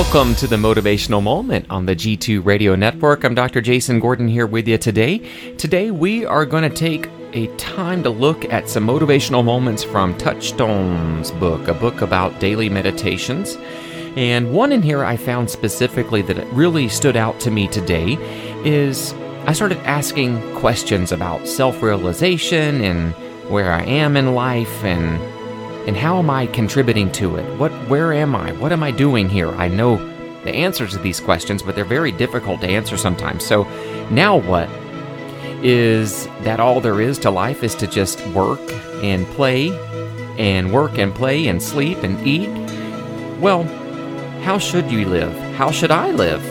Welcome to the Motivational Moment on the G2 Radio Network. I'm Dr. Jason Gordon here with you today. Today we are going to take a time to look at some motivational moments from Touchstone's book, a book about daily meditations. And one in here I found specifically that it really stood out to me today is I started asking questions about self realization and where I am in life and and how am I contributing to it? What where am I? What am I doing here? I know the answers to these questions, but they're very difficult to answer sometimes. So, now what? Is that all there is to life is to just work and play and work and play and sleep and eat? Well, how should you live? How should I live?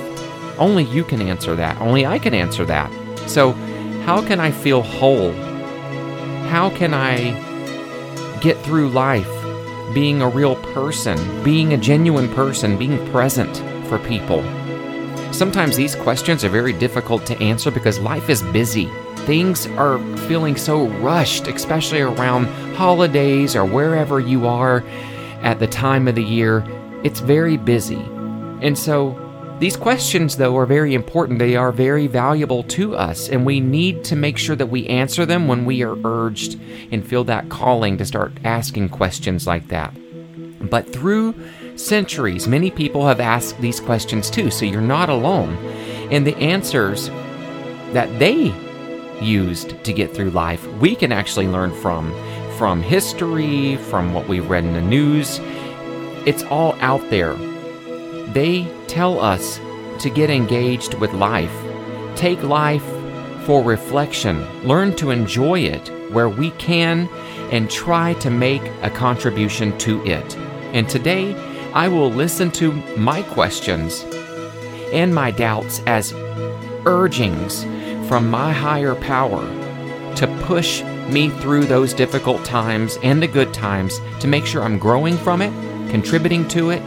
Only you can answer that. Only I can answer that. So, how can I feel whole? How can I get through life being a real person, being a genuine person, being present for people? Sometimes these questions are very difficult to answer because life is busy. Things are feeling so rushed, especially around holidays or wherever you are at the time of the year. It's very busy. And so, these questions, though, are very important. They are very valuable to us, and we need to make sure that we answer them when we are urged and feel that calling to start asking questions like that. But through centuries, many people have asked these questions too, so you're not alone. And the answers that they used to get through life, we can actually learn from from history, from what we've read in the news. It's all out there. They tell us to get engaged with life. Take life for reflection. Learn to enjoy it where we can and try to make a contribution to it. And today, I will listen to my questions and my doubts as urgings from my higher power to push me through those difficult times and the good times to make sure I'm growing from it, contributing to it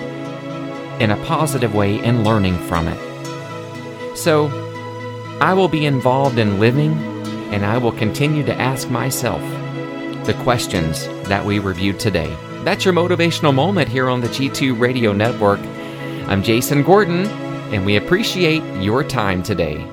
in a positive way, and learning from it. So, I will be involved in living and I will continue to ask myself the questions that we reviewed today. That's your motivational moment here on the G2 Radio Network. I'm Jason Gordon, and we appreciate your time today.